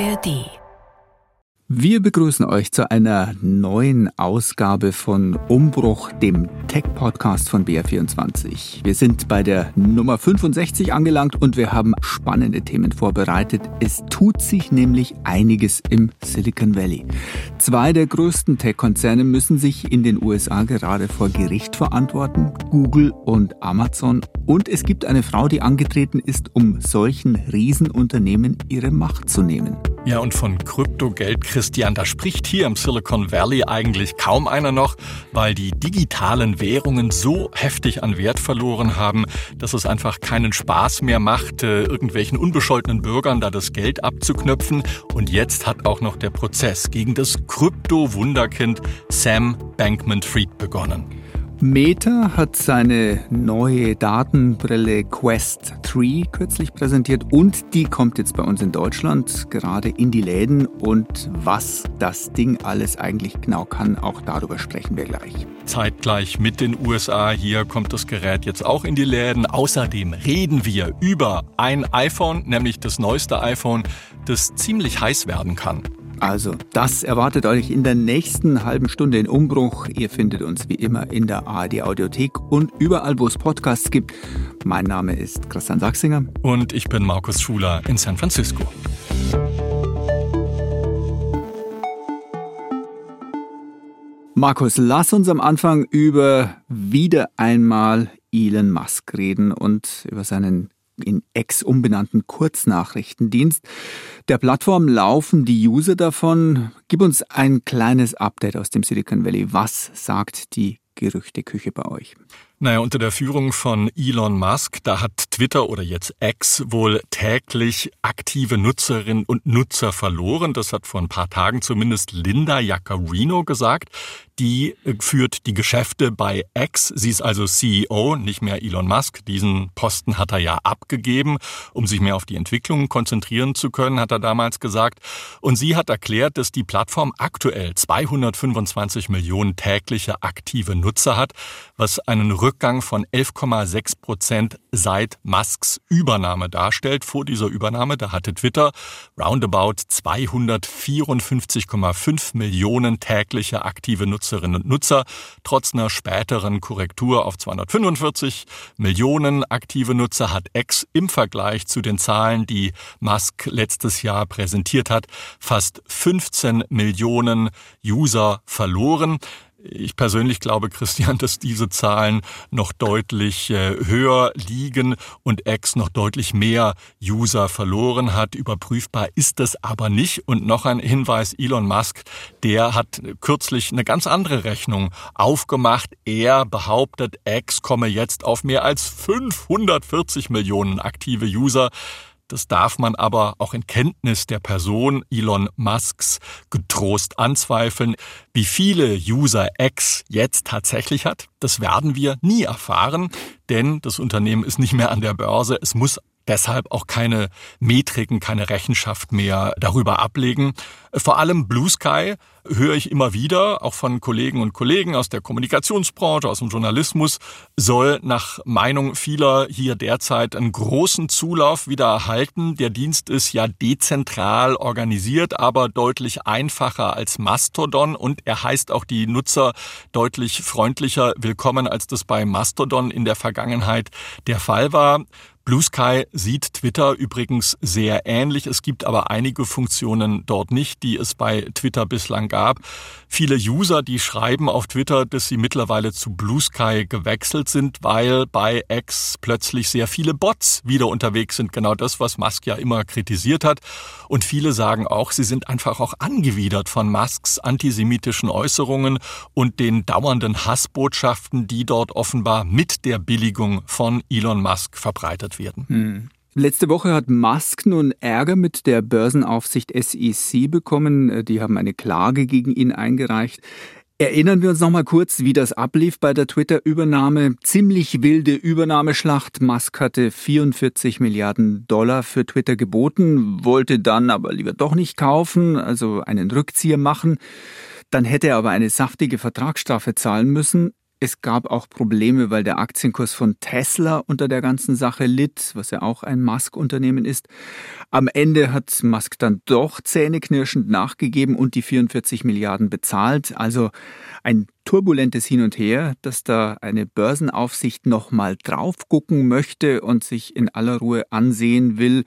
ARD wir begrüßen euch zu einer neuen Ausgabe von Umbruch, dem Tech-Podcast von BR24. Wir sind bei der Nummer 65 angelangt und wir haben spannende Themen vorbereitet. Es tut sich nämlich einiges im Silicon Valley. Zwei der größten Tech-Konzerne müssen sich in den USA gerade vor Gericht verantworten, Google und Amazon. Und es gibt eine Frau, die angetreten ist, um solchen Riesenunternehmen ihre Macht zu nehmen. Ja, und von Kryptogeld, Christian, da spricht hier im Silicon Valley eigentlich kaum einer noch, weil die digitalen Währungen so heftig an Wert verloren haben, dass es einfach keinen Spaß mehr macht, äh, irgendwelchen unbescholtenen Bürgern da das Geld abzuknöpfen. Und jetzt hat auch noch der Prozess gegen das Krypto-Wunderkind Sam Bankman-Fried begonnen. Meta hat seine neue Datenbrille Quest 3 kürzlich präsentiert und die kommt jetzt bei uns in Deutschland gerade in die Läden und was das Ding alles eigentlich genau kann, auch darüber sprechen wir gleich. Zeitgleich mit den USA hier kommt das Gerät jetzt auch in die Läden. Außerdem reden wir über ein iPhone, nämlich das neueste iPhone, das ziemlich heiß werden kann. Also, das erwartet euch in der nächsten halben Stunde in Umbruch. Ihr findet uns wie immer in der ARD Audiothek und überall, wo es Podcasts gibt. Mein Name ist Christian Sachsinger. Und ich bin Markus Schuler in San Francisco. Markus, lass uns am Anfang über wieder einmal Elon Musk reden und über seinen in Ex umbenannten Kurznachrichtendienst. Der Plattform laufen die User davon. Gib uns ein kleines Update aus dem Silicon Valley. Was sagt die Gerüchteküche bei euch? Naja, unter der Führung von Elon Musk, da hat Twitter oder jetzt X wohl täglich aktive Nutzerinnen und Nutzer verloren. Das hat vor ein paar Tagen zumindest Linda Jaccarino gesagt. Die äh, führt die Geschäfte bei X. Sie ist also CEO, nicht mehr Elon Musk. Diesen Posten hat er ja abgegeben, um sich mehr auf die Entwicklung konzentrieren zu können, hat er damals gesagt. Und sie hat erklärt, dass die Plattform aktuell 225 Millionen tägliche aktive Nutzer hat, was einen Rückgang von 11,6 Prozent seit Musks Übernahme darstellt. Vor dieser Übernahme, da hatte Twitter roundabout 254,5 Millionen tägliche aktive Nutzerinnen und Nutzer, trotz einer späteren Korrektur auf 245 Millionen aktive Nutzer hat X im Vergleich zu den Zahlen, die Musk letztes Jahr präsentiert hat, fast 15 Millionen User verloren. Ich persönlich glaube, Christian, dass diese Zahlen noch deutlich äh, höher liegen und X noch deutlich mehr User verloren hat. Überprüfbar ist das aber nicht. Und noch ein Hinweis, Elon Musk, der hat kürzlich eine ganz andere Rechnung aufgemacht. Er behauptet, X komme jetzt auf mehr als 540 Millionen aktive User. Das darf man aber auch in Kenntnis der Person Elon Musks getrost anzweifeln. Wie viele User X jetzt tatsächlich hat, das werden wir nie erfahren, denn das Unternehmen ist nicht mehr an der Börse. Es muss deshalb auch keine Metriken, keine Rechenschaft mehr darüber ablegen. Vor allem Blue Sky höre ich immer wieder, auch von Kollegen und Kollegen aus der Kommunikationsbranche, aus dem Journalismus, soll nach Meinung vieler hier derzeit einen großen Zulauf wieder erhalten. Der Dienst ist ja dezentral organisiert, aber deutlich einfacher als Mastodon und er heißt auch die Nutzer deutlich freundlicher willkommen, als das bei Mastodon in der Vergangenheit der Fall war. Blue Sky sieht Twitter übrigens sehr ähnlich. Es gibt aber einige Funktionen dort nicht, die es bei Twitter bislang gab. Viele User, die schreiben auf Twitter, dass sie mittlerweile zu Blue Sky gewechselt sind, weil bei X plötzlich sehr viele Bots wieder unterwegs sind. Genau das, was Musk ja immer kritisiert hat. Und viele sagen auch, sie sind einfach auch angewidert von Musks antisemitischen Äußerungen und den dauernden Hassbotschaften, die dort offenbar mit der Billigung von Elon Musk verbreitet werden. Hm. Letzte Woche hat Musk nun Ärger mit der Börsenaufsicht SEC bekommen. Die haben eine Klage gegen ihn eingereicht. Erinnern wir uns noch mal kurz, wie das ablief bei der Twitter-Übernahme. Ziemlich wilde Übernahmeschlacht. Musk hatte 44 Milliarden Dollar für Twitter geboten, wollte dann aber lieber doch nicht kaufen, also einen Rückzieher machen. Dann hätte er aber eine saftige Vertragsstrafe zahlen müssen. Es gab auch Probleme, weil der Aktienkurs von Tesla unter der ganzen Sache litt, was ja auch ein Musk-Unternehmen ist. Am Ende hat Musk dann doch zähneknirschend nachgegeben und die 44 Milliarden bezahlt. Also ein turbulentes Hin und Her, dass da eine Börsenaufsicht nochmal drauf gucken möchte und sich in aller Ruhe ansehen will,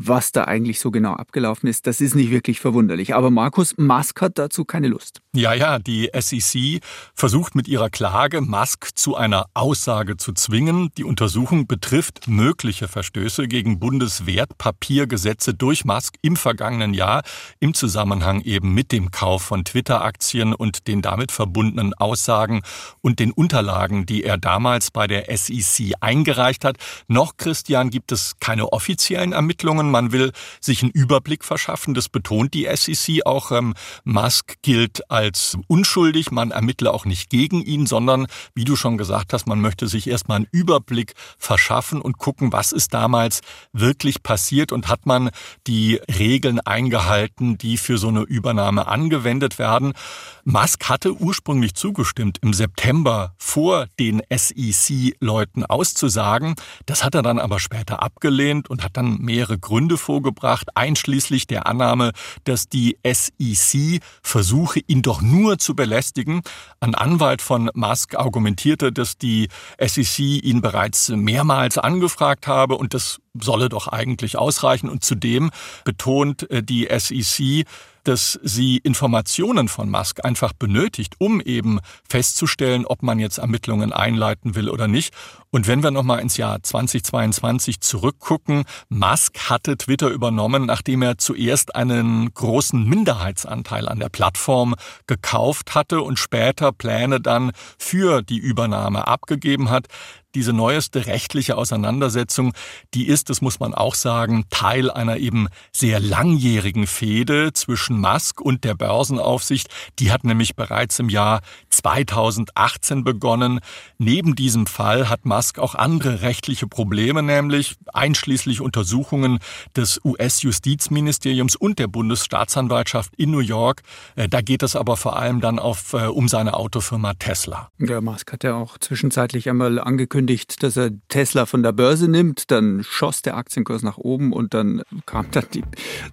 was da eigentlich so genau abgelaufen ist. Das ist nicht wirklich verwunderlich. Aber Markus, Musk hat dazu keine Lust. Ja, ja, die SEC versucht mit ihrer Klage Musk zu einer Aussage zu zwingen. Die Untersuchung betrifft mögliche Verstöße gegen Bundeswertpapiergesetze durch Musk im vergangenen Jahr im Zusammenhang eben mit dem Kauf von Twitter-Aktien und den damit verbundenen Aussagen und den Unterlagen, die er damals bei der SEC eingereicht hat. Noch, Christian, gibt es keine offiziellen Ermittlungen man will sich einen Überblick verschaffen. Das betont die SEC auch. Ähm, Musk gilt als unschuldig. Man ermittle auch nicht gegen ihn, sondern, wie du schon gesagt hast, man möchte sich erstmal einen Überblick verschaffen und gucken, was ist damals wirklich passiert und hat man die Regeln eingehalten, die für so eine Übernahme angewendet werden. Musk hatte ursprünglich zugestimmt, im September vor den SEC-Leuten auszusagen. Das hat er dann aber später abgelehnt und hat dann mehrere Gründe vorgebracht, einschließlich der Annahme, dass die SEC versuche, ihn doch nur zu belästigen. Ein Anwalt von Musk argumentierte, dass die SEC ihn bereits mehrmals angefragt habe und das solle doch eigentlich ausreichen. Und zudem betont äh, die SEC, dass sie Informationen von Musk einfach benötigt, um eben festzustellen, ob man jetzt Ermittlungen einleiten will oder nicht. Und wenn wir nochmal ins Jahr 2022 zurückgucken, Musk hatte Twitter übernommen, nachdem er zuerst einen großen Minderheitsanteil an der Plattform gekauft hatte und später Pläne dann für die Übernahme abgegeben hat diese neueste rechtliche Auseinandersetzung, die ist, das muss man auch sagen, Teil einer eben sehr langjährigen Fehde zwischen Musk und der Börsenaufsicht. Die hat nämlich bereits im Jahr 2018 begonnen. Neben diesem Fall hat Musk auch andere rechtliche Probleme, nämlich einschließlich Untersuchungen des US-Justizministeriums und der Bundesstaatsanwaltschaft in New York. Äh, da geht es aber vor allem dann auf, äh, um seine Autofirma Tesla. Ja, Musk hat ja auch zwischenzeitlich einmal angekündigt, angekündigt, dass er Tesla von der Börse nimmt. Dann schoss der Aktienkurs nach oben und dann kam dann die,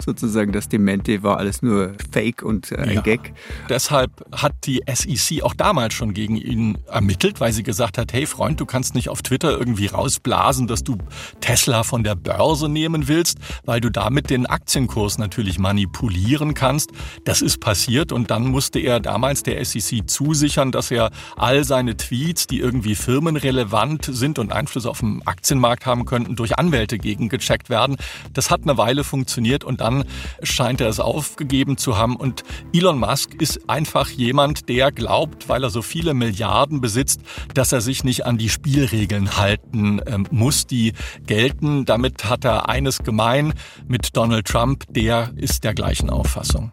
sozusagen das Demente, war alles nur Fake und äh, ein ja. Gag. Deshalb hat die SEC auch damals schon gegen ihn ermittelt, weil sie gesagt hat, hey Freund, du kannst nicht auf Twitter irgendwie rausblasen, dass du Tesla von der Börse nehmen willst, weil du damit den Aktienkurs natürlich manipulieren kannst. Das ist passiert und dann musste er damals der SEC zusichern, dass er all seine Tweets, die irgendwie firmenrelevant relevant sind und Einfluss auf den Aktienmarkt haben könnten, durch Anwälte gegengecheckt werden. Das hat eine Weile funktioniert und dann scheint er es aufgegeben zu haben. Und Elon Musk ist einfach jemand, der glaubt, weil er so viele Milliarden besitzt, dass er sich nicht an die Spielregeln halten ähm, muss, die gelten. Damit hat er eines gemein mit Donald Trump, der ist der gleichen Auffassung.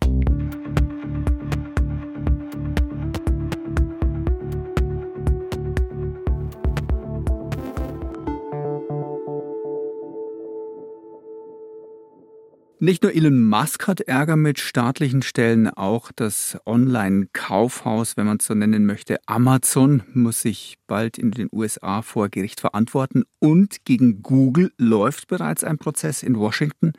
Nicht nur Elon Musk hat Ärger mit staatlichen Stellen, auch das Online-Kaufhaus, wenn man es so nennen möchte, Amazon muss sich bald in den USA vor Gericht verantworten und gegen Google läuft bereits ein Prozess in Washington.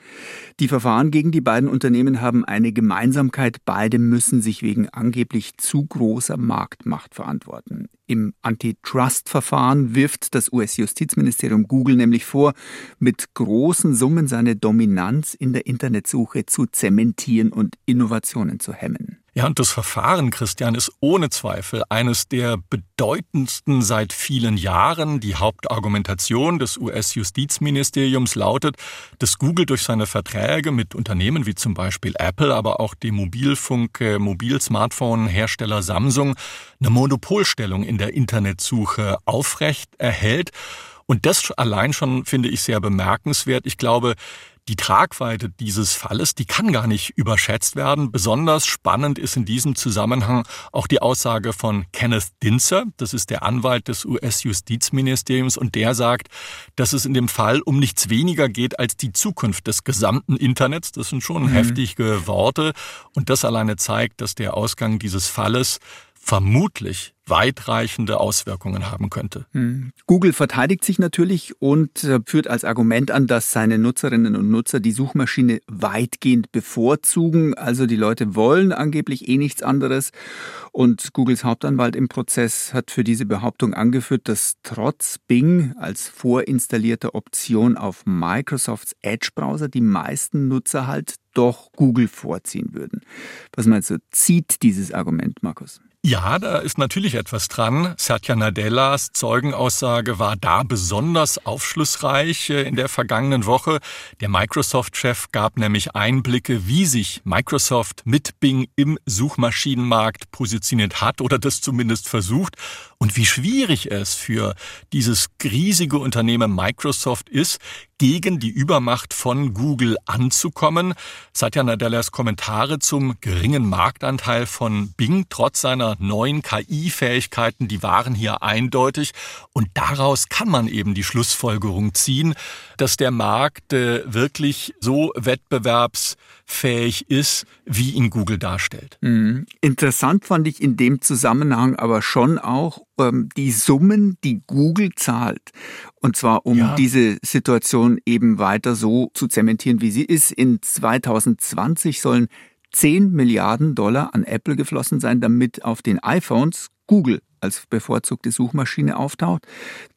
Die Verfahren gegen die beiden Unternehmen haben eine Gemeinsamkeit. Beide müssen sich wegen angeblich zu großer Marktmacht verantworten. Im Antitrust-Verfahren wirft das US-Justizministerium Google nämlich vor, mit großen Summen seine Dominanz in der Internetsuche zu zementieren und Innovationen zu hemmen. Ja, und das Verfahren, Christian, ist ohne Zweifel eines der bedeutendsten seit vielen Jahren. Die Hauptargumentation des US-Justizministeriums lautet, dass Google durch seine Verträge mit Unternehmen wie zum Beispiel Apple, aber auch dem Mobilfunk-, äh, Mobil-Smartphone-Hersteller Samsung eine Monopolstellung in der Internetsuche aufrecht erhält. Und das allein schon finde ich sehr bemerkenswert. Ich glaube, die Tragweite dieses Falles, die kann gar nicht überschätzt werden. Besonders spannend ist in diesem Zusammenhang auch die Aussage von Kenneth Dinzer, das ist der Anwalt des US-Justizministeriums, und der sagt, dass es in dem Fall um nichts weniger geht als die Zukunft des gesamten Internets. Das sind schon mhm. heftige Worte. Und das alleine zeigt, dass der Ausgang dieses Falles vermutlich weitreichende Auswirkungen haben könnte. Hm. Google verteidigt sich natürlich und äh, führt als Argument an, dass seine Nutzerinnen und Nutzer die Suchmaschine weitgehend bevorzugen. Also die Leute wollen angeblich eh nichts anderes. Und Googles Hauptanwalt im Prozess hat für diese Behauptung angeführt, dass trotz Bing als vorinstallierte Option auf Microsofts Edge-Browser die meisten Nutzer halt doch Google vorziehen würden. Was meinst du, zieht dieses Argument, Markus? Ja, da ist natürlich etwas dran. Satya Nadellas Zeugenaussage war da besonders aufschlussreich äh, in der vergangenen Woche. Der Microsoft-Chef gab nämlich Einblicke, wie sich Microsoft mit Bing im Suchmaschinenmarkt positioniert hat oder das zumindest versucht und wie schwierig es für dieses riesige Unternehmen Microsoft ist, gegen die Übermacht von Google anzukommen. Satya Nadellas Kommentare zum geringen Marktanteil von Bing trotz seiner neuen KI-Fähigkeiten, die waren hier eindeutig. Und daraus kann man eben die Schlussfolgerung ziehen, dass der Markt äh, wirklich so wettbewerbsfähig ist, wie ihn Google darstellt. Mhm. Interessant fand ich in dem Zusammenhang aber schon auch ähm, die Summen, die Google zahlt. Und zwar, um ja. diese Situation eben weiter so zu zementieren, wie sie ist. In 2020 sollen 10 Milliarden Dollar an Apple geflossen sein, damit auf den iPhones Google als bevorzugte Suchmaschine auftaucht.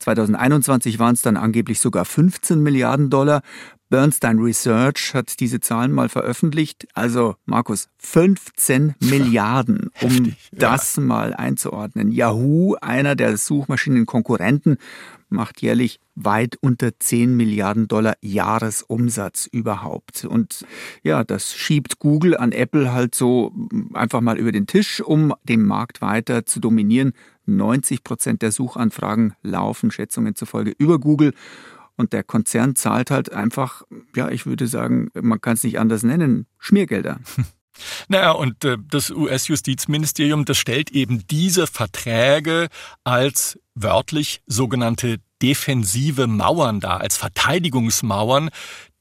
2021 waren es dann angeblich sogar 15 Milliarden Dollar. Bernstein Research hat diese Zahlen mal veröffentlicht. Also, Markus, 15 Milliarden, um Heftig, das ja. mal einzuordnen. Yahoo, einer der Suchmaschinenkonkurrenten, macht jährlich weit unter 10 Milliarden Dollar Jahresumsatz überhaupt. Und ja, das schiebt Google an Apple halt so einfach mal über den Tisch, um den Markt weiter zu dominieren. 90 Prozent der Suchanfragen laufen Schätzungen zufolge über Google. Und der Konzern zahlt halt einfach, ja, ich würde sagen, man kann es nicht anders nennen, Schmiergelder. Naja, und äh, das US-Justizministerium, das stellt eben diese Verträge als wörtlich sogenannte defensive Mauern dar, als Verteidigungsmauern,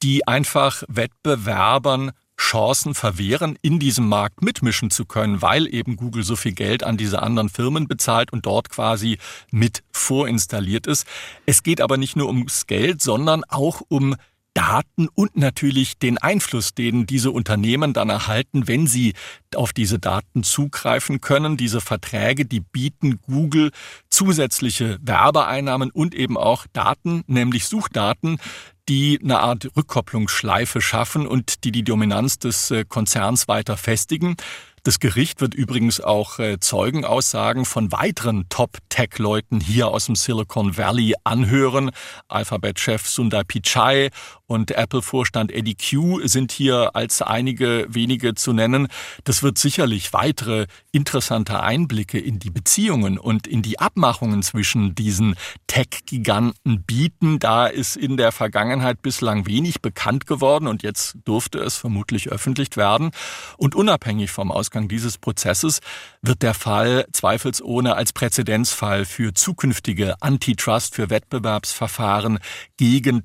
die einfach Wettbewerbern Chancen verwehren, in diesem Markt mitmischen zu können, weil eben Google so viel Geld an diese anderen Firmen bezahlt und dort quasi mit vorinstalliert ist. Es geht aber nicht nur ums Geld, sondern auch um Daten und natürlich den Einfluss, den diese Unternehmen dann erhalten, wenn sie auf diese Daten zugreifen können. Diese Verträge, die bieten Google zusätzliche Werbeeinnahmen und eben auch Daten, nämlich Suchdaten, die eine Art Rückkopplungsschleife schaffen und die die Dominanz des äh, Konzerns weiter festigen. Das Gericht wird übrigens auch äh, Zeugenaussagen von weiteren Top-Tech-Leuten hier aus dem Silicon Valley anhören. Alphabet-Chef Sundar Pichai und Apple-Vorstand Eddie Q sind hier als einige wenige zu nennen. Das wird sicherlich weitere interessante Einblicke in die Beziehungen und in die Abmachungen zwischen diesen Tech-Giganten bieten. Da ist in der Vergangenheit bislang wenig bekannt geworden und jetzt durfte es vermutlich öffentlich werden. Und unabhängig vom Ausgang dieses Prozesses wird der Fall zweifelsohne als Präzedenzfall für zukünftige Antitrust, für Wettbewerbsverfahren gegen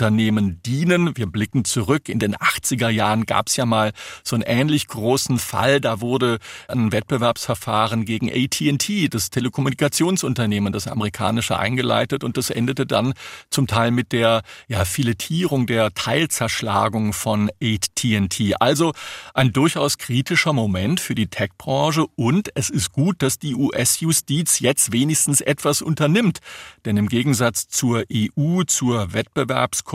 Technologieunternehmen dienen. Wir blicken zurück. In den 80er Jahren gab es ja mal so einen ähnlich großen Fall. Da wurde ein Wettbewerbsverfahren gegen AT&T, das Telekommunikationsunternehmen, das amerikanische, eingeleitet und das endete dann zum Teil mit der ja, Filetierung, der Teilzerschlagung von AT&T. Also ein durchaus kritischer Moment für die Tech-Branche und es ist gut, dass die US-Justiz jetzt wenigstens etwas unternimmt. Denn im Gegensatz zur EU, zur Wettbewerbskommission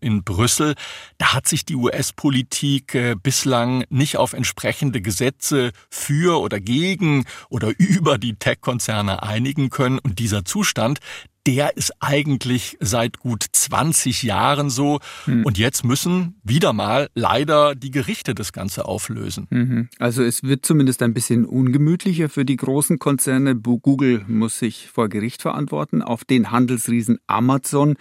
in Brüssel, da hat sich die US-Politik äh, bislang nicht auf entsprechende Gesetze für oder gegen oder über die Tech-Konzerne einigen können. Und dieser Zustand, der ist eigentlich seit gut 20 Jahren so. Hm. Und jetzt müssen wieder mal leider die Gerichte das Ganze auflösen. Mhm. Also es wird zumindest ein bisschen ungemütlicher für die großen Konzerne. Google muss sich vor Gericht verantworten auf den Handelsriesen Amazon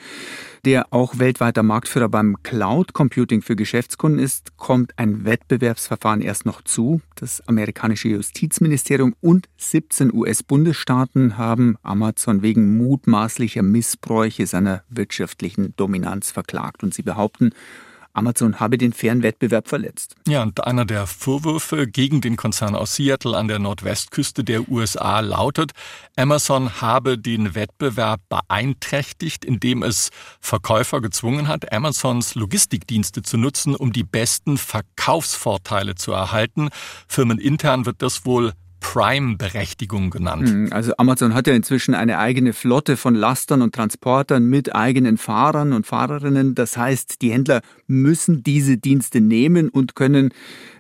der auch weltweiter Marktführer beim Cloud Computing für Geschäftskunden ist, kommt ein Wettbewerbsverfahren erst noch zu. Das amerikanische Justizministerium und 17 US-Bundesstaaten haben Amazon wegen mutmaßlicher Missbräuche seiner wirtschaftlichen Dominanz verklagt. Und sie behaupten, Amazon habe den fairen Wettbewerb verletzt. Ja, und einer der Vorwürfe gegen den Konzern aus Seattle an der Nordwestküste der USA lautet, Amazon habe den Wettbewerb beeinträchtigt, indem es Verkäufer gezwungen hat, Amazons Logistikdienste zu nutzen, um die besten Verkaufsvorteile zu erhalten. Firmenintern wird das wohl Prime-Berechtigung genannt. Hm, also Amazon hat ja inzwischen eine eigene Flotte von Lastern und Transportern mit eigenen Fahrern und Fahrerinnen. Das heißt, die Händler müssen diese Dienste nehmen und können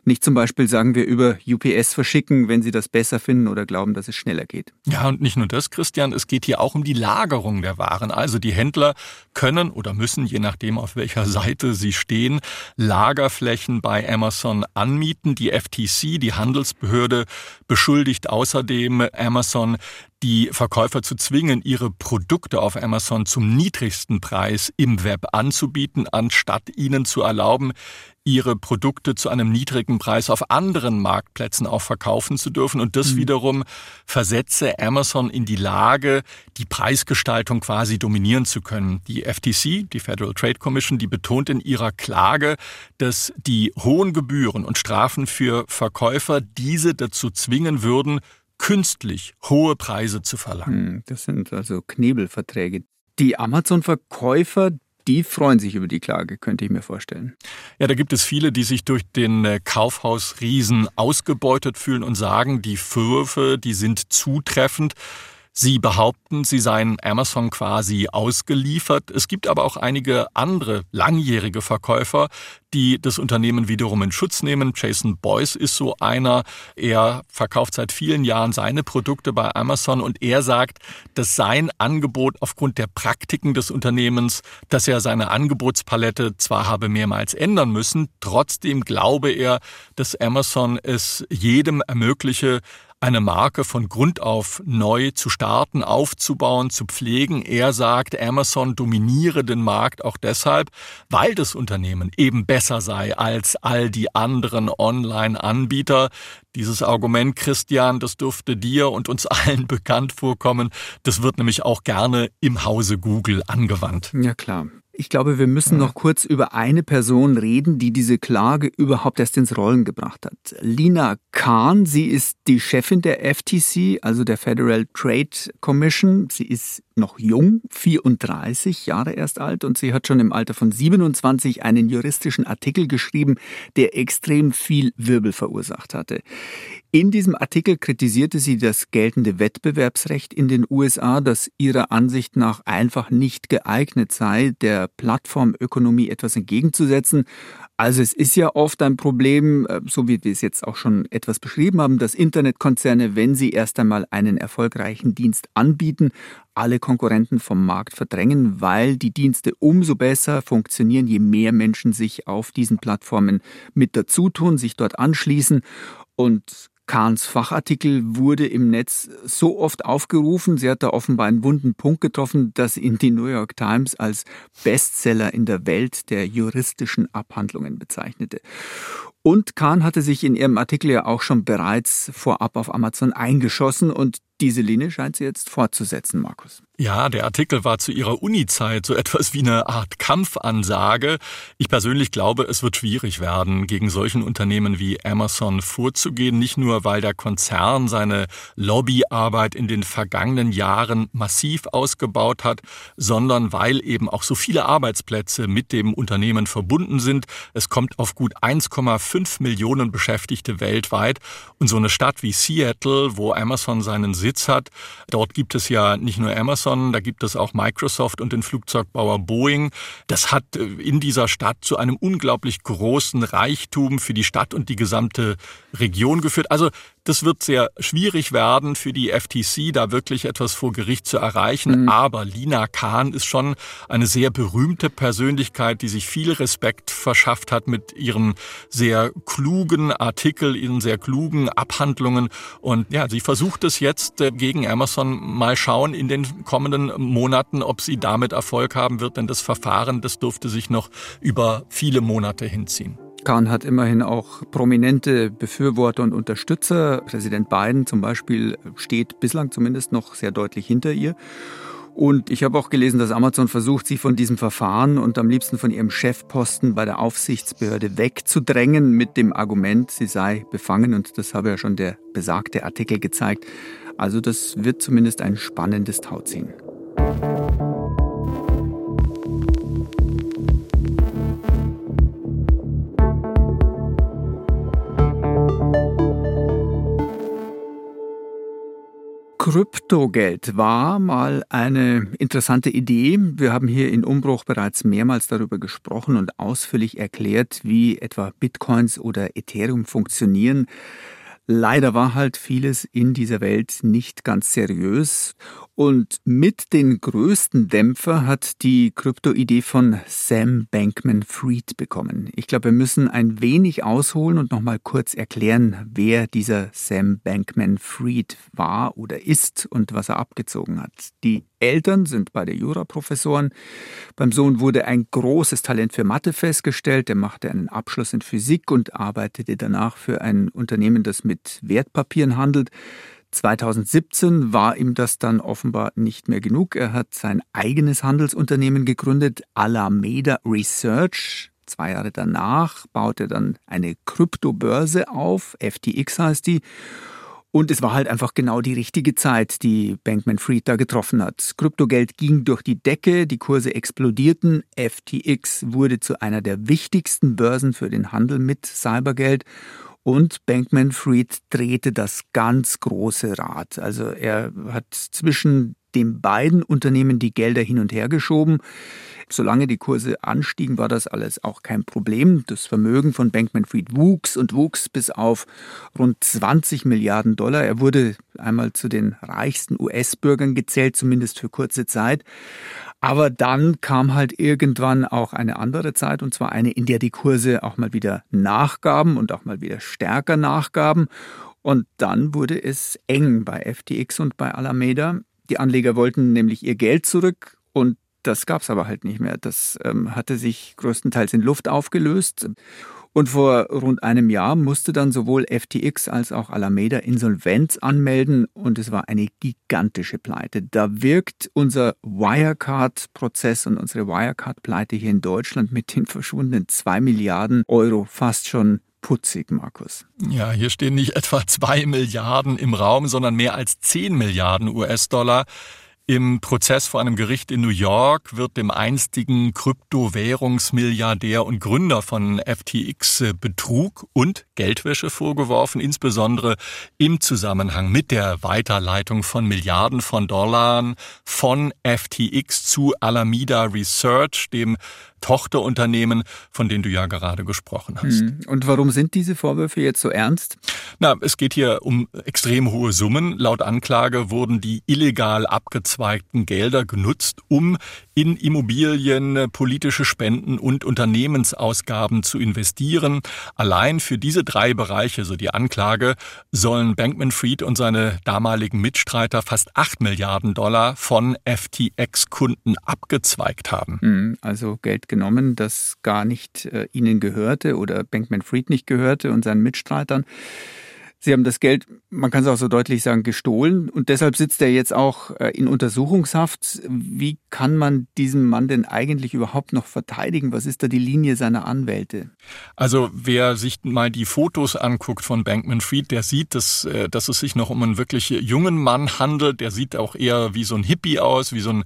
nicht zum Beispiel, sagen wir, über UPS verschicken, wenn sie das besser finden oder glauben, dass es schneller geht. Ja, und nicht nur das, Christian, es geht hier auch um die Lagerung der Waren. Also die Händler können oder müssen, je nachdem auf welcher Seite sie stehen, Lagerflächen bei Amazon anmieten. Die FTC, die Handelsbehörde, beschuldigt außerdem Amazon, die Verkäufer zu zwingen, ihre Produkte auf Amazon zum niedrigsten Preis im Web anzubieten, anstatt ihnen zu erlauben, ihre Produkte zu einem niedrigen Preis auf anderen Marktplätzen auch verkaufen zu dürfen. Und das mhm. wiederum versetze Amazon in die Lage, die Preisgestaltung quasi dominieren zu können. Die FTC, die Federal Trade Commission, die betont in ihrer Klage, dass die hohen Gebühren und Strafen für Verkäufer diese dazu zwingen würden, künstlich hohe Preise zu verlangen. Hm, das sind also Knebelverträge. Die Amazon-Verkäufer, die freuen sich über die Klage, könnte ich mir vorstellen. Ja, da gibt es viele, die sich durch den äh, Kaufhausriesen ausgebeutet fühlen und sagen, die Vorwürfe, die sind zutreffend. Sie behaupten, sie seien Amazon quasi ausgeliefert. Es gibt aber auch einige andere langjährige Verkäufer, die das Unternehmen wiederum in Schutz nehmen. Jason Boyce ist so einer. Er verkauft seit vielen Jahren seine Produkte bei Amazon und er sagt, dass sein Angebot aufgrund der Praktiken des Unternehmens, dass er seine Angebotspalette zwar habe mehrmals ändern müssen, trotzdem glaube er, dass Amazon es jedem ermögliche, eine Marke von Grund auf neu zu starten, aufzubauen, zu pflegen. Er sagt, Amazon dominiere den Markt auch deshalb, weil das Unternehmen eben besser sei als all die anderen Online-Anbieter. Dieses Argument, Christian, das dürfte dir und uns allen bekannt vorkommen. Das wird nämlich auch gerne im Hause Google angewandt. Ja klar. Ich glaube, wir müssen noch kurz über eine Person reden, die diese Klage überhaupt erst ins Rollen gebracht hat. Lina Kahn, sie ist die Chefin der FTC, also der Federal Trade Commission. Sie ist noch jung, 34 Jahre erst alt und sie hat schon im Alter von 27 einen juristischen Artikel geschrieben, der extrem viel Wirbel verursacht hatte. In diesem Artikel kritisierte sie das geltende Wettbewerbsrecht in den USA, das ihrer Ansicht nach einfach nicht geeignet sei, der Plattformökonomie etwas entgegenzusetzen. Also es ist ja oft ein Problem, äh, so wie wir es jetzt auch schon etwas beschrieben haben, dass Internetkonzerne, wenn sie erst einmal einen erfolgreichen Dienst anbieten, alle Konkurrenten vom Markt verdrängen, weil die Dienste umso besser funktionieren, je mehr Menschen sich auf diesen Plattformen mit dazu tun, sich dort anschließen. Und Kahns Fachartikel wurde im Netz so oft aufgerufen, sie hat da offenbar einen wunden Punkt getroffen, dass ihn die New York Times als Bestseller in der Welt der juristischen Abhandlungen bezeichnete. Und Kahn hatte sich in ihrem Artikel ja auch schon bereits vorab auf Amazon eingeschossen und diese Linie scheint sie jetzt fortzusetzen, Markus. Ja, der Artikel war zu ihrer Uni-Zeit so etwas wie eine Art Kampfansage. Ich persönlich glaube, es wird schwierig werden, gegen solchen Unternehmen wie Amazon vorzugehen. Nicht nur, weil der Konzern seine Lobbyarbeit in den vergangenen Jahren massiv ausgebaut hat, sondern weil eben auch so viele Arbeitsplätze mit dem Unternehmen verbunden sind. Es kommt auf gut 1,5 Millionen Beschäftigte weltweit. Und so eine Stadt wie Seattle, wo Amazon seinen Sitz hat, dort gibt es ja nicht nur Amazon, Amazon, da gibt es auch Microsoft und den Flugzeugbauer Boeing. Das hat äh, in dieser Stadt zu einem unglaublich großen Reichtum für die Stadt und die gesamte Region geführt. Also das wird sehr schwierig werden für die FTC, da wirklich etwas vor Gericht zu erreichen. Mhm. Aber Lina Kahn ist schon eine sehr berühmte Persönlichkeit, die sich viel Respekt verschafft hat mit ihren sehr klugen Artikel, ihren sehr klugen Abhandlungen. Und ja, sie versucht es jetzt äh, gegen Amazon mal schauen in den kommenden Monaten, ob sie damit Erfolg haben wird. Denn das Verfahren, das durfte sich noch über viele Monate hinziehen. Kahn hat immerhin auch prominente Befürworter und Unterstützer. Präsident Biden zum Beispiel steht bislang zumindest noch sehr deutlich hinter ihr. Und ich habe auch gelesen, dass Amazon versucht, sie von diesem Verfahren und am liebsten von ihrem Chefposten bei der Aufsichtsbehörde wegzudrängen mit dem Argument, sie sei befangen. Und das habe ja schon der besagte Artikel gezeigt. Also das wird zumindest ein spannendes Tauziehen. Kryptogeld war mal eine interessante Idee. Wir haben hier in Umbruch bereits mehrmals darüber gesprochen und ausführlich erklärt, wie etwa Bitcoins oder Ethereum funktionieren. Leider war halt vieles in dieser Welt nicht ganz seriös und mit den größten Dämpfer hat die Krypto-Idee von Sam Bankman-Fried bekommen. Ich glaube, wir müssen ein wenig ausholen und nochmal kurz erklären, wer dieser Sam Bankman-Fried war oder ist und was er abgezogen hat. Die Eltern sind beide Juraprofessoren. Beim Sohn wurde ein großes Talent für Mathe festgestellt. Er machte einen Abschluss in Physik und arbeitete danach für ein Unternehmen, das mit Wertpapieren handelt. 2017 war ihm das dann offenbar nicht mehr genug. Er hat sein eigenes Handelsunternehmen gegründet, Alameda Research. Zwei Jahre danach baut er dann eine Kryptobörse auf, FTX heißt die. Und es war halt einfach genau die richtige Zeit, die Bankman Fried da getroffen hat. Kryptogeld ging durch die Decke, die Kurse explodierten, FTX wurde zu einer der wichtigsten Börsen für den Handel mit Cybergeld und Bankman Fried drehte das ganz große Rad. Also er hat zwischen den beiden Unternehmen die Gelder hin und her geschoben. Solange die Kurse anstiegen, war das alles auch kein Problem. Das Vermögen von Bankman Fried wuchs und wuchs bis auf rund 20 Milliarden Dollar. Er wurde einmal zu den reichsten US-Bürgern gezählt, zumindest für kurze Zeit. Aber dann kam halt irgendwann auch eine andere Zeit, und zwar eine, in der die Kurse auch mal wieder nachgaben und auch mal wieder stärker nachgaben. Und dann wurde es eng bei FTX und bei Alameda. Die Anleger wollten nämlich ihr Geld zurück und das gab es aber halt nicht mehr. Das ähm, hatte sich größtenteils in Luft aufgelöst. Und vor rund einem Jahr musste dann sowohl FTX als auch Alameda Insolvenz anmelden und es war eine gigantische Pleite. Da wirkt unser Wirecard-Prozess und unsere Wirecard-Pleite hier in Deutschland mit den verschwundenen zwei Milliarden Euro fast schon putzig, Markus. Ja, hier stehen nicht etwa zwei Milliarden im Raum, sondern mehr als zehn Milliarden US-Dollar. Im Prozess vor einem Gericht in New York wird dem einstigen Kryptowährungsmilliardär und Gründer von FTX äh, Betrug und Geldwäsche vorgeworfen, insbesondere im Zusammenhang mit der Weiterleitung von Milliarden von Dollar von FTX zu Alameda Research, dem Tochterunternehmen, von denen du ja gerade gesprochen hast. Hm. Und warum sind diese Vorwürfe jetzt so ernst? Na, es geht hier um extrem hohe Summen. Laut Anklage wurden die illegal abgezweigten Gelder genutzt, um in Immobilien, politische Spenden und Unternehmensausgaben zu investieren. Allein für diese drei Bereiche, so die Anklage, sollen Bankman Fried und seine damaligen Mitstreiter fast acht Milliarden Dollar von FTX-Kunden abgezweigt haben. Hm, also Geld genommen, das gar nicht äh, ihnen gehörte oder Bankman Fried nicht gehörte und seinen Mitstreitern. Sie haben das Geld, man kann es auch so deutlich sagen, gestohlen und deshalb sitzt er jetzt auch äh, in Untersuchungshaft. Wie kann man diesen Mann denn eigentlich überhaupt noch verteidigen? Was ist da die Linie seiner Anwälte? Also wer sich mal die Fotos anguckt von Bankman Fried, der sieht, dass, äh, dass es sich noch um einen wirklich jungen Mann handelt. Der sieht auch eher wie so ein Hippie aus, wie so ein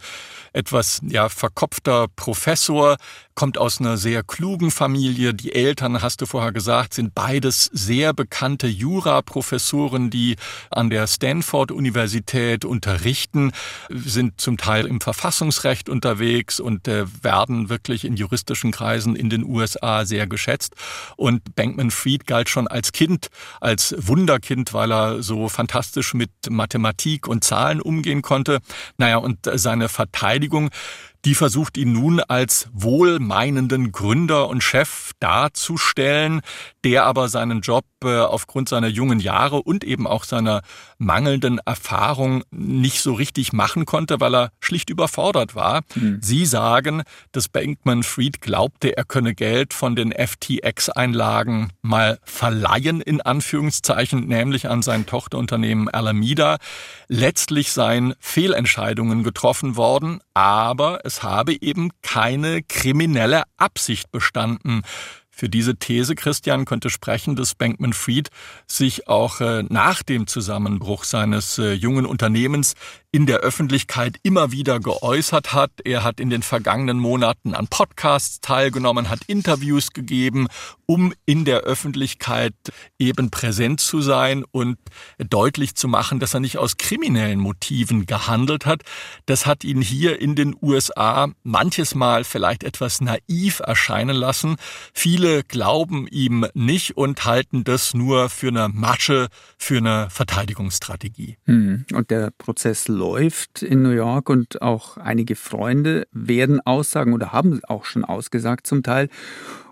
etwas ja verkopfter Professor, kommt aus einer sehr klugen Familie. Die Eltern, hast du vorher gesagt, sind beides sehr bekannte Juraprofessoren, die an der Stanford-Universität unterrichten, sind zum Teil im Verfassungsrecht unterwegs und äh, werden wirklich in juristischen Kreisen in den USA sehr geschätzt. Und Bankman Fried galt schon als Kind, als Wunderkind, weil er so fantastisch mit Mathematik und Zahlen umgehen konnte. Naja, und seine Verteidigung Verteidigung, Die versucht ihn nun als wohlmeinenden Gründer und Chef darzustellen, der aber seinen Job äh, aufgrund seiner jungen Jahre und eben auch seiner mangelnden Erfahrung nicht so richtig machen konnte, weil er schlicht überfordert war. Mhm. Sie sagen, dass Bankman Fried glaubte, er könne Geld von den FTX-Einlagen mal verleihen, in Anführungszeichen, nämlich an sein Tochterunternehmen Alameda. Letztlich seien Fehlentscheidungen getroffen worden, aber es habe eben keine kriminelle Absicht bestanden. Für diese These, Christian, könnte sprechen, dass Bankman Fried sich auch äh, nach dem Zusammenbruch seines äh, jungen Unternehmens in der Öffentlichkeit immer wieder geäußert hat. Er hat in den vergangenen Monaten an Podcasts teilgenommen, hat Interviews gegeben, um in der Öffentlichkeit eben präsent zu sein und deutlich zu machen, dass er nicht aus kriminellen Motiven gehandelt hat. Das hat ihn hier in den USA manches Mal vielleicht etwas naiv erscheinen lassen. Viele glauben ihm nicht und halten das nur für eine Masche, für eine Verteidigungsstrategie. Hm. Und der Prozess läuft in New York und auch einige Freunde werden aussagen oder haben auch schon ausgesagt zum Teil.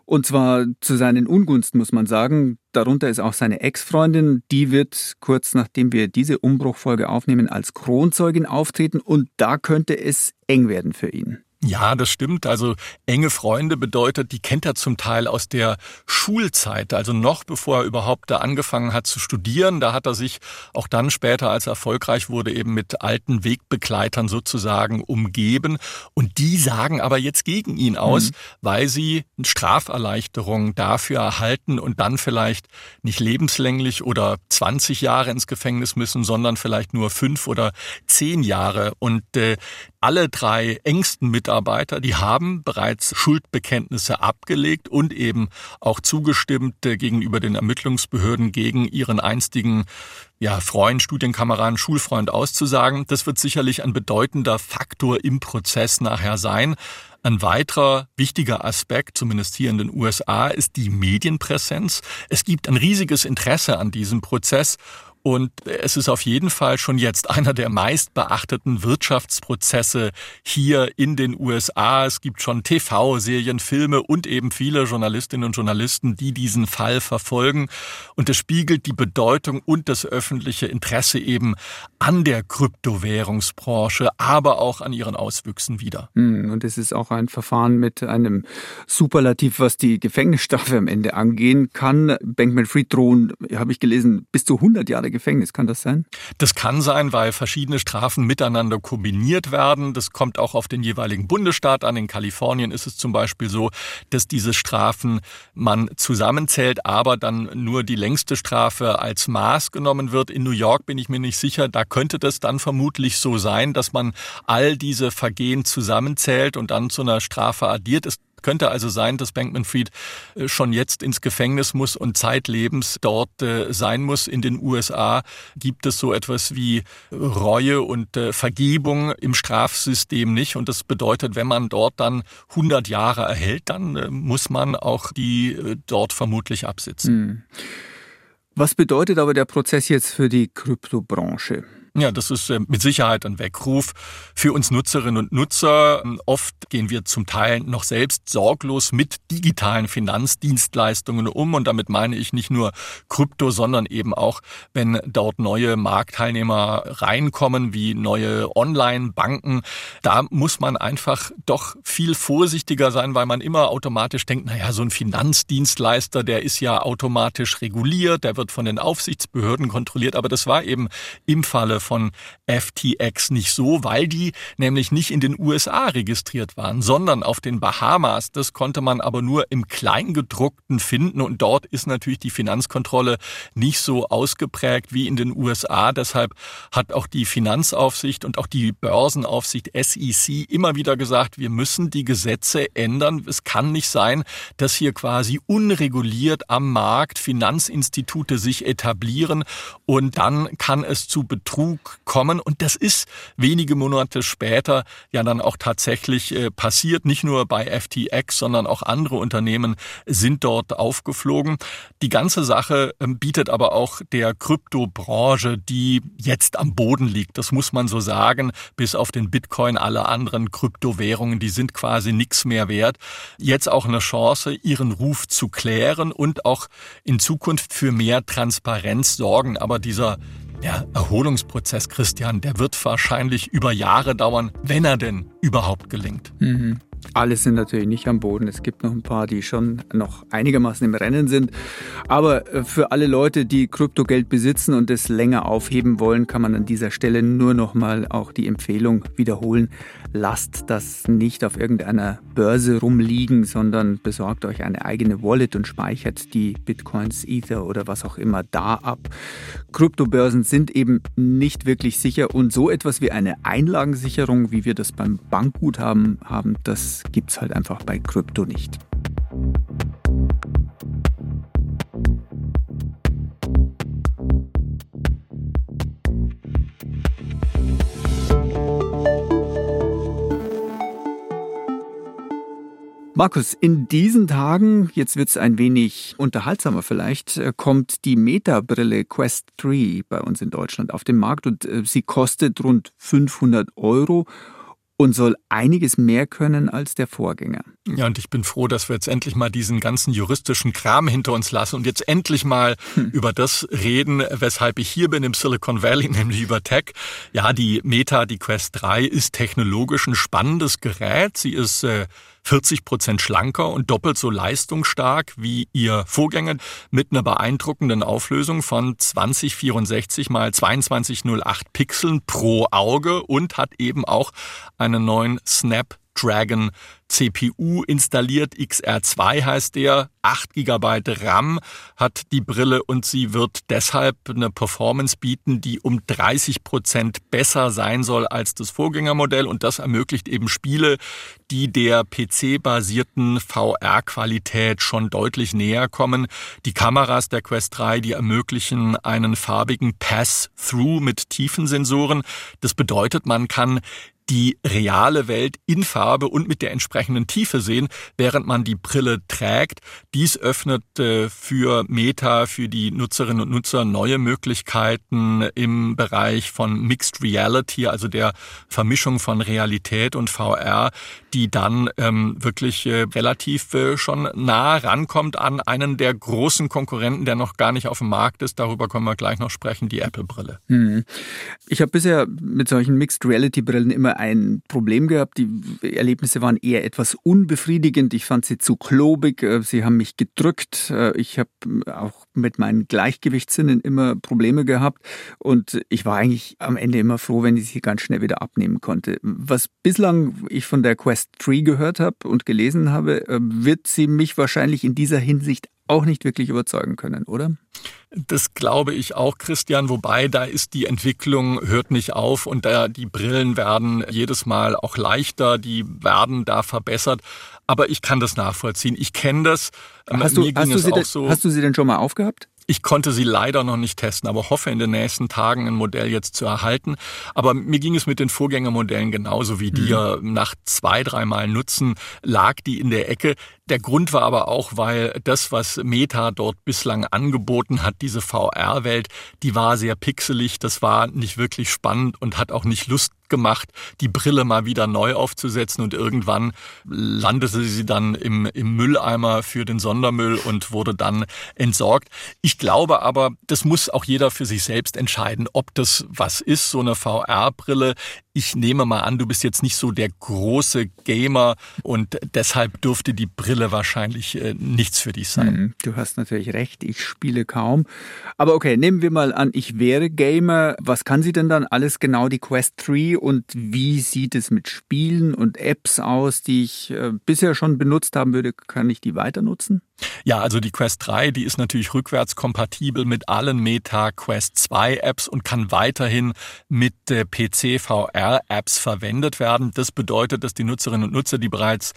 Und zwar zu seinen Ungunsten, muss man sagen. Darunter ist auch seine Ex-Freundin. Die wird kurz nachdem wir diese Umbruchfolge aufnehmen als Kronzeugin auftreten und da könnte es eng werden für ihn. Ja, das stimmt. Also enge Freunde bedeutet, die kennt er zum Teil aus der Schulzeit, also noch bevor er überhaupt da angefangen hat zu studieren. Da hat er sich auch dann später, als er erfolgreich wurde, eben mit alten Wegbegleitern sozusagen umgeben. Und die sagen aber jetzt gegen ihn aus, mhm. weil sie eine Straferleichterung dafür erhalten und dann vielleicht nicht lebenslänglich oder 20 Jahre ins Gefängnis müssen, sondern vielleicht nur fünf oder zehn Jahre. Und äh, alle drei engsten Mitarbeiter, die haben bereits Schuldbekenntnisse abgelegt und eben auch zugestimmt äh, gegenüber den Ermittlungsbehörden gegen ihren einstigen ja, Freund, Studienkameraden, Schulfreund auszusagen. Das wird sicherlich ein bedeutender Faktor im Prozess nachher sein. Ein weiterer wichtiger Aspekt, zumindest hier in den USA, ist die Medienpräsenz. Es gibt ein riesiges Interesse an diesem Prozess und es ist auf jeden Fall schon jetzt einer der meist beachteten Wirtschaftsprozesse hier in den USA. Es gibt schon TV-Serien, Filme und eben viele Journalistinnen und Journalisten, die diesen Fall verfolgen. Und es spiegelt die Bedeutung und das öffentliche Interesse eben an der Kryptowährungsbranche, aber auch an ihren Auswüchsen wieder. Hm, und es ist auch ein Verfahren mit einem Superlativ, was die Gefängnisstrafe am Ende angehen kann. Bankman Fried drohen, habe ich gelesen, bis zu 100 Jahre Gefängnis. Kann das sein? Das kann sein, weil verschiedene Strafen miteinander kombiniert werden. Das kommt auch auf den jeweiligen Bundesstaat an. In Kalifornien ist es zum Beispiel so, dass diese Strafen man zusammenzählt, aber dann nur die längste Strafe als Maß genommen wird. In New York bin ich mir nicht sicher. Da könnte das dann vermutlich so sein, dass man all diese Vergehen zusammenzählt und dann zu einer Strafe addiert. Es könnte also sein, dass Bankman Fried äh, schon jetzt ins Gefängnis muss und zeitlebens dort äh, sein muss. In den USA gibt es so etwas wie Reue und äh, Vergebung im Strafsystem nicht. Und das bedeutet, wenn man dort dann 100 Jahre erhält, dann muss man auch die dort vermutlich absitzen. Hm. Was bedeutet aber der Prozess jetzt für die Kryptobranche? Ja, das ist äh, mit Sicherheit ein Weckruf für uns Nutzerinnen und Nutzer. Oft gehen wir zum Teil noch selbst sorglos mit digitalen Finanzdienstleistungen um. Und damit meine ich nicht nur Krypto, sondern eben auch, wenn dort neue Marktteilnehmer reinkommen, wie neue Online-Banken. Da muss man einfach doch viel vorsichtiger sein, weil man immer automatisch denkt, naja, so ein Finanzdienstleister, der ist ja automatisch reguliert, der wird von den Aufsichtsbehörden kontrolliert. Aber das war eben im Falle von FTX nicht so, weil die nämlich nicht in den USA registriert waren, sondern auf den Bahamas. Das konnte man aber nur im Kleingedruckten finden und dort ist natürlich die Finanzkontrolle nicht so ausgeprägt wie in den USA. Deshalb hat auch die Finanzaufsicht und auch die Börsenaufsicht SEC immer wieder gesagt, wir müssen die Gesetze ändern. Es kann nicht sein, dass hier quasi unreguliert am Markt Finanzinstitute sich etablieren und dann kann es zu Betrug Zug kommen. Und das ist wenige Monate später ja dann auch tatsächlich äh, passiert. Nicht nur bei FTX, sondern auch andere Unternehmen sind dort aufgeflogen. Die ganze Sache ähm, bietet aber auch der Kryptobranche, die jetzt am Boden liegt. Das muss man so sagen. Bis auf den Bitcoin, alle anderen Kryptowährungen, die sind quasi nichts mehr wert. Jetzt auch eine Chance, ihren Ruf zu klären und auch in Zukunft für mehr Transparenz sorgen. Aber dieser ja, Erholungsprozess, Christian, der wird wahrscheinlich über Jahre dauern, wenn er denn überhaupt gelingt. Mhm. Alle sind natürlich nicht am Boden. Es gibt noch ein paar, die schon noch einigermaßen im Rennen sind. Aber äh, für alle Leute, die Kryptogeld besitzen und es länger aufheben wollen, kann man an dieser Stelle nur noch mal auch die Empfehlung wiederholen. Lasst das nicht auf irgendeiner Börse rumliegen, sondern besorgt euch eine eigene Wallet und speichert die Bitcoins, Ether oder was auch immer da ab. Kryptobörsen sind eben nicht wirklich sicher und so etwas wie eine Einlagensicherung, wie wir das beim Bankguthaben haben, das gibt es halt einfach bei Krypto nicht. Markus, in diesen Tagen, jetzt wird es ein wenig unterhaltsamer vielleicht, äh, kommt die Meta-Brille Quest 3 bei uns in Deutschland auf den Markt und äh, sie kostet rund 500 Euro und soll einiges mehr können als der Vorgänger. Ja, und ich bin froh, dass wir jetzt endlich mal diesen ganzen juristischen Kram hinter uns lassen und jetzt endlich mal hm. über das reden, weshalb ich hier bin im Silicon Valley, nämlich über Tech. Ja, die Meta, die Quest 3 ist technologisch ein spannendes Gerät. Sie ist äh, 40 Prozent schlanker und doppelt so leistungsstark wie ihr Vorgänger mit einer beeindruckenden Auflösung von 2064 mal 2208 Pixeln pro Auge und hat eben auch einen neuen Snapdragon CPU installiert. XR2 heißt der. 8 GB RAM hat die Brille und sie wird deshalb eine Performance bieten, die um 30 Prozent besser sein soll als das Vorgängermodell. Und das ermöglicht eben Spiele, die der PC-basierten VR-Qualität schon deutlich näher kommen. Die Kameras der Quest 3, die ermöglichen einen farbigen Pass-Through mit Tiefensensoren. Das bedeutet, man kann die reale Welt in Farbe und mit der entsprechenden Tiefe sehen, während man die Brille trägt. Dies öffnet äh, für Meta, für die Nutzerinnen und Nutzer neue Möglichkeiten im Bereich von Mixed Reality, also der Vermischung von Realität und VR, die dann ähm, wirklich äh, relativ äh, schon nah rankommt an einen der großen Konkurrenten, der noch gar nicht auf dem Markt ist. Darüber können wir gleich noch sprechen, die Apple-Brille. Hm. Ich habe bisher mit solchen Mixed Reality-Brillen immer ein Problem gehabt. Die Erlebnisse waren eher etwas unbefriedigend. Ich fand sie zu klobig. Äh, sie haben mich gedrückt. Äh, ich habe auch mit meinen Gleichgewichtssinnen immer Probleme gehabt. Und ich war eigentlich am Ende immer froh, wenn ich sie ganz schnell wieder abnehmen konnte. Was bislang ich von der Quest 3 gehört habe und gelesen habe, äh, wird sie mich wahrscheinlich in dieser Hinsicht auch nicht wirklich überzeugen können, oder? Das glaube ich auch, Christian. Wobei da ist die Entwicklung hört nicht auf und da die Brillen werden jedes Mal auch leichter, die werden da verbessert. Aber ich kann das nachvollziehen. Ich kenne das. Hast du, hast, du sie denn, so. hast du sie denn schon mal aufgehabt? Ich konnte sie leider noch nicht testen, aber hoffe in den nächsten Tagen ein Modell jetzt zu erhalten. Aber mir ging es mit den Vorgängermodellen genauso wie dir. Mhm. Nach zwei, dreimal Nutzen lag die in der Ecke. Der Grund war aber auch, weil das, was Meta dort bislang angeboten hat, diese VR-Welt, die war sehr pixelig, das war nicht wirklich spannend und hat auch nicht Lust gemacht, die Brille mal wieder neu aufzusetzen und irgendwann landete sie dann im, im Mülleimer für den Sondermüll und wurde dann entsorgt. Ich glaube aber, das muss auch jeder für sich selbst entscheiden, ob das was ist, so eine VR-Brille. Ich nehme mal an, du bist jetzt nicht so der große Gamer und deshalb dürfte die Brille wahrscheinlich äh, nichts für dich sein. Mhm, du hast natürlich recht, ich spiele kaum. Aber okay, nehmen wir mal an, ich wäre Gamer. Was kann sie denn dann alles genau, die Quest 3 und wie sieht es mit Spielen und Apps aus, die ich äh, bisher schon benutzt haben würde? Kann ich die weiter nutzen? Ja, also die Quest 3, die ist natürlich rückwärtskompatibel mit allen Meta Quest 2 Apps und kann weiterhin mit PC VR Apps verwendet werden. Das bedeutet, dass die Nutzerinnen und Nutzer, die bereits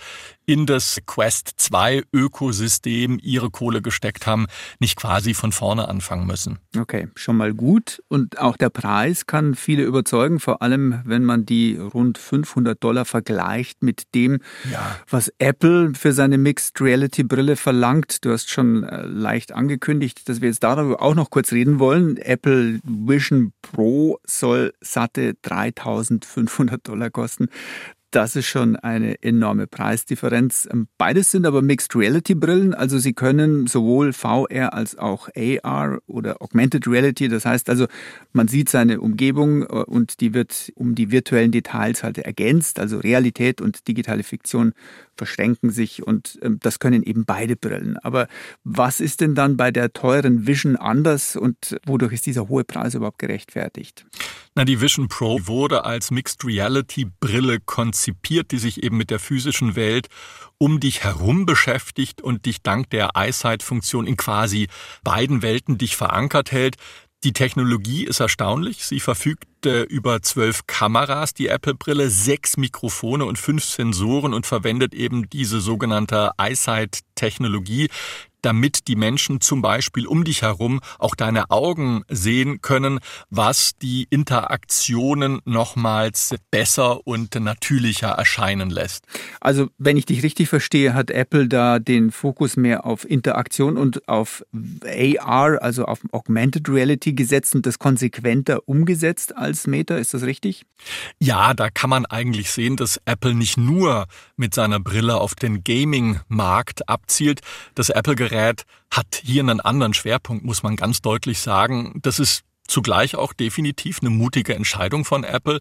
in das Quest 2 Ökosystem ihre Kohle gesteckt haben, nicht quasi von vorne anfangen müssen. Okay, schon mal gut. Und auch der Preis kann viele überzeugen, vor allem wenn man die rund 500 Dollar vergleicht mit dem, ja. was Apple für seine Mixed Reality Brille verlangt. Du hast schon äh, leicht angekündigt, dass wir jetzt darüber auch noch kurz reden wollen. Apple Vision Pro soll satte 3500 Dollar kosten. Das ist schon eine enorme Preisdifferenz. Ähm, beides sind aber Mixed Reality Brillen, also sie können sowohl VR als auch AR oder Augmented Reality. Das heißt also, man sieht seine Umgebung äh, und die wird um die virtuellen Details halt ergänzt. Also Realität und digitale Fiktion verschränken sich und ähm, das können eben beide Brillen. Aber was ist denn dann bei der teuren Vision anders und wodurch ist dieser hohe Preis überhaupt gerechtfertigt? Na, die Vision Pro wurde als Mixed Reality Brille konzipiert, die sich eben mit der physischen Welt um dich herum beschäftigt und dich dank der Eyesight-Funktion in quasi beiden Welten dich verankert hält. Die Technologie ist erstaunlich. Sie verfügt äh, über zwölf Kameras, die Apple-Brille, sechs Mikrofone und fünf Sensoren und verwendet eben diese sogenannte Eyesight-Technologie, damit die Menschen zum Beispiel um dich herum auch deine Augen sehen können, was die Interaktionen nochmals besser und natürlicher erscheinen lässt. Also, wenn ich dich richtig verstehe, hat Apple da den Fokus mehr auf Interaktion und auf AR, also auf Augmented Reality gesetzt und das konsequenter umgesetzt als Meta. Ist das richtig? Ja, da kann man eigentlich sehen, dass Apple nicht nur mit seiner Brille auf den Gaming-Markt abzielt. Das Apple-Gerät hat hier einen anderen Schwerpunkt, muss man ganz deutlich sagen. Das ist zugleich auch definitiv eine mutige Entscheidung von Apple.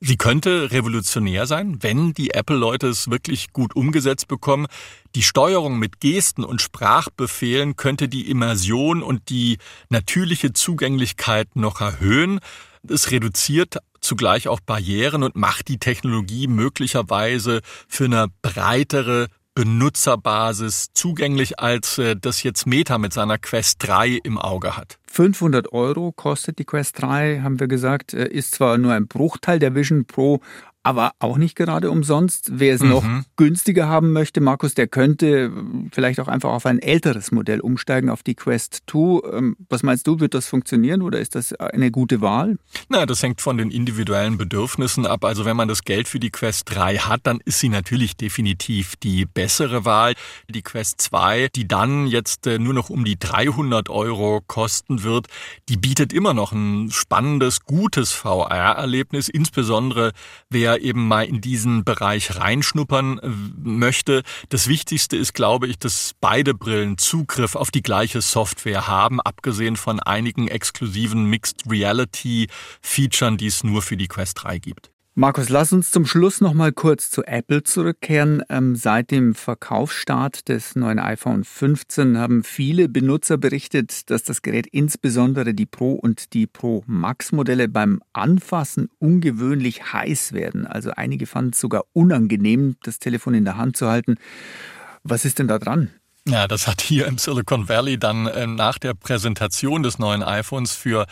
Sie könnte revolutionär sein, wenn die Apple-Leute es wirklich gut umgesetzt bekommen. Die Steuerung mit Gesten und Sprachbefehlen könnte die Immersion und die natürliche Zugänglichkeit noch erhöhen. Es reduziert zugleich auch Barrieren und macht die Technologie möglicherweise für eine breitere Benutzerbasis zugänglich, als äh, das jetzt Meta mit seiner Quest 3 im Auge hat. 500 Euro kostet die Quest 3, haben wir gesagt, äh, ist zwar nur ein Bruchteil der Vision Pro, aber auch nicht gerade umsonst. Wer es mhm. noch günstiger haben möchte, Markus, der könnte vielleicht auch einfach auf ein älteres Modell umsteigen, auf die Quest 2. Ähm, was meinst du, wird das funktionieren oder ist das eine gute Wahl? Na, das hängt von den individuellen Bedürfnissen ab. Also wenn man das Geld für die Quest 3 hat, dann ist sie natürlich definitiv die bessere Wahl. Die Quest 2, die dann jetzt äh, nur noch um die 300 Euro kosten wird, die bietet immer noch ein spannendes, gutes VR-Erlebnis, insbesondere wer eben mal in diesen Bereich reinschnuppern äh, möchte. Das Wichtigste ist, glaube ich, dass beide Brillen Zugriff auf die gleiche Software haben, abgesehen von einigen exklusiven Mixed Reality Features, die es nur für die Quest 3 gibt. Markus, lass uns zum Schluss noch mal kurz zu Apple zurückkehren. Ähm, seit dem Verkaufsstart des neuen iPhone 15 haben viele Benutzer berichtet, dass das Gerät insbesondere die Pro und die Pro Max Modelle beim Anfassen ungewöhnlich heiß werden. Also einige fanden es sogar unangenehm, das Telefon in der Hand zu halten. Was ist denn da dran? Ja, das hat hier im Silicon Valley dann äh, nach der Präsentation des neuen iPhones für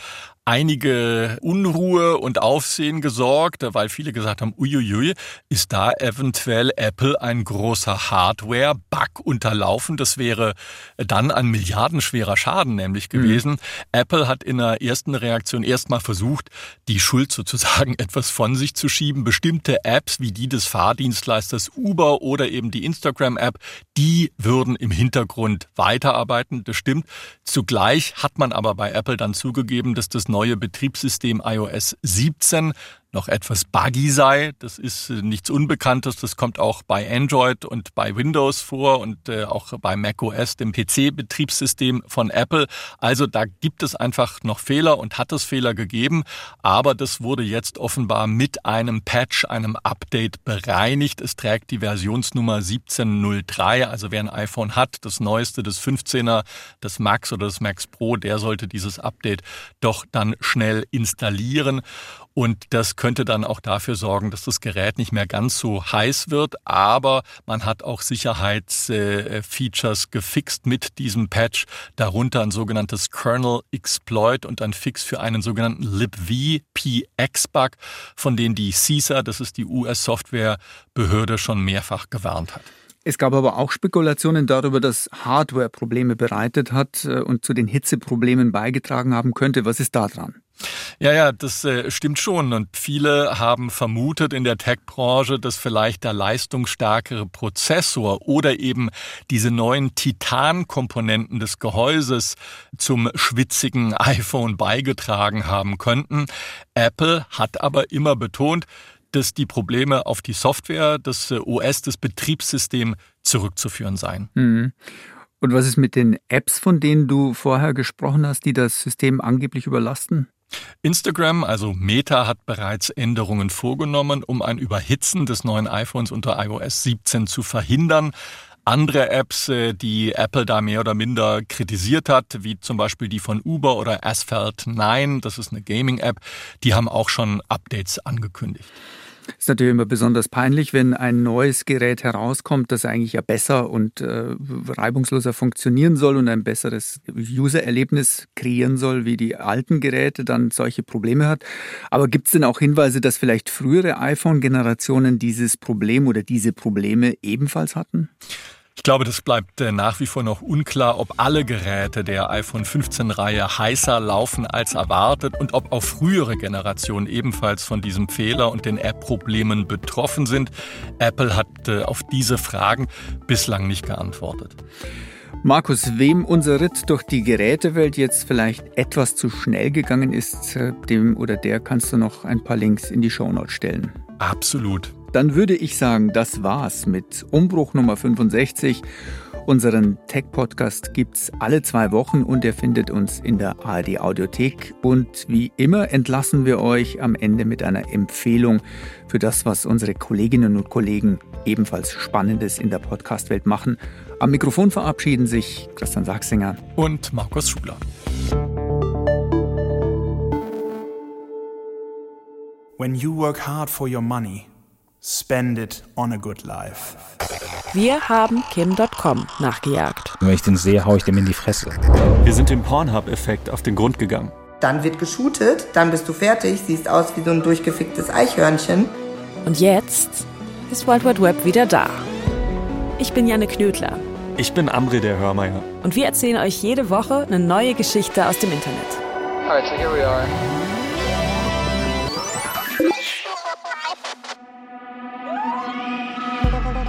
einige Unruhe und Aufsehen gesorgt, weil viele gesagt haben, uiuiui, ist da eventuell Apple ein großer Hardware-Bug unterlaufen? Das wäre dann ein milliardenschwerer Schaden nämlich mhm. gewesen. Mhm. Apple hat in der ersten Reaktion erstmal versucht, die Schuld sozusagen etwas von sich zu schieben. Bestimmte Apps wie die des Fahrdienstleisters Uber oder eben die Instagram-App, die würden im Hintergrund weiterarbeiten. Das stimmt. Zugleich hat man aber bei Apple dann zugegeben, dass das neue Betriebssystem iOS 17 noch etwas buggy sei. Das ist äh, nichts Unbekanntes. Das kommt auch bei Android und bei Windows vor und äh, auch bei macOS, dem PC-Betriebssystem von Apple. Also da gibt es einfach noch Fehler und hat es Fehler gegeben. Aber das wurde jetzt offenbar mit einem Patch, einem Update bereinigt. Es trägt die Versionsnummer 1703. Also wer ein iPhone hat, das neueste, das 15er, das Max oder das Max Pro, der sollte dieses Update doch dann schnell installieren. Und das könnte dann auch dafür sorgen, dass das Gerät nicht mehr ganz so heiß wird. Aber man hat auch Sicherheitsfeatures gefixt mit diesem Patch. Darunter ein sogenanntes Kernel Exploit und ein Fix für einen sogenannten libv PX Bug, von dem die CISA, das ist die US-Softwarebehörde, schon mehrfach gewarnt hat. Es gab aber auch Spekulationen darüber, dass Hardware Probleme bereitet hat äh, und zu den Hitzeproblemen beigetragen haben könnte. Was ist da dran? Ja, ja, das äh, stimmt schon. Und viele haben vermutet in der Tech-Branche, dass vielleicht der leistungsstärkere Prozessor oder eben diese neuen Titan-Komponenten des Gehäuses zum schwitzigen iPhone beigetragen haben könnten. Apple hat aber immer betont, dass die Probleme auf die Software, das äh, OS, das Betriebssystem zurückzuführen seien. Mhm. Und was ist mit den Apps, von denen du vorher gesprochen hast, die das System angeblich überlasten? Instagram, also Meta, hat bereits Änderungen vorgenommen, um ein Überhitzen des neuen iPhones unter iOS 17 zu verhindern. Andere Apps, äh, die Apple da mehr oder minder kritisiert hat, wie zum Beispiel die von Uber oder Asphalt 9, das ist eine Gaming-App, die haben auch schon Updates angekündigt. Ist natürlich immer besonders peinlich, wenn ein neues Gerät herauskommt, das eigentlich ja besser und äh, reibungsloser funktionieren soll und ein besseres User-Erlebnis kreieren soll, wie die alten Geräte, dann solche Probleme hat. Aber gibt es denn auch Hinweise, dass vielleicht frühere iPhone-Generationen dieses Problem oder diese Probleme ebenfalls hatten? Ich glaube, das bleibt äh, nach wie vor noch unklar, ob alle Geräte der iPhone 15-Reihe heißer laufen als erwartet und ob auch frühere Generationen ebenfalls von diesem Fehler und den App-Problemen betroffen sind. Apple hat äh, auf diese Fragen bislang nicht geantwortet. Markus, wem unser Ritt durch die Gerätewelt jetzt vielleicht etwas zu schnell gegangen ist, dem oder der kannst du noch ein paar Links in die Shownotes stellen. Absolut. Dann würde ich sagen, das war's mit Umbruch Nummer 65. Unseren Tech-Podcast gibt's alle zwei Wochen und ihr findet uns in der ARD Audiothek. Und wie immer entlassen wir euch am Ende mit einer Empfehlung für das, was unsere Kolleginnen und Kollegen ebenfalls Spannendes in der Podcast-Welt machen. Am Mikrofon verabschieden sich Christian Sachsinger und Markus Schuler. When you work hard for your money Spend it on a good life. Wir haben Kim.com nachgejagt. Wenn ich den sehe, haue ich dem in die Fresse. Wir sind dem Pornhub-Effekt auf den Grund gegangen. Dann wird geshootet, dann bist du fertig, siehst aus wie so ein durchgeficktes Eichhörnchen. Und jetzt ist World Wide Web wieder da. Ich bin Janne Knödler. Ich bin Amri der Hörmeier. Und wir erzählen euch jede Woche eine neue Geschichte aus dem Internet. Alright, so here we are.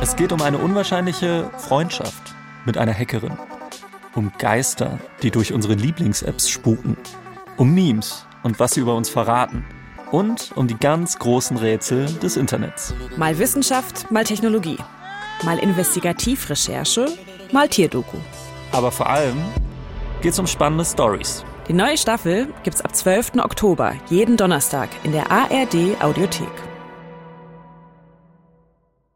Es geht um eine unwahrscheinliche Freundschaft mit einer Hackerin. Um Geister, die durch unsere Lieblings-Apps spuken. Um Memes und was sie über uns verraten. Und um die ganz großen Rätsel des Internets. Mal Wissenschaft, mal Technologie. Mal Investigativrecherche, mal Tierdoku. Aber vor allem geht es um spannende Stories. Die neue Staffel gibt's ab 12. Oktober jeden Donnerstag in der ARD Audiothek.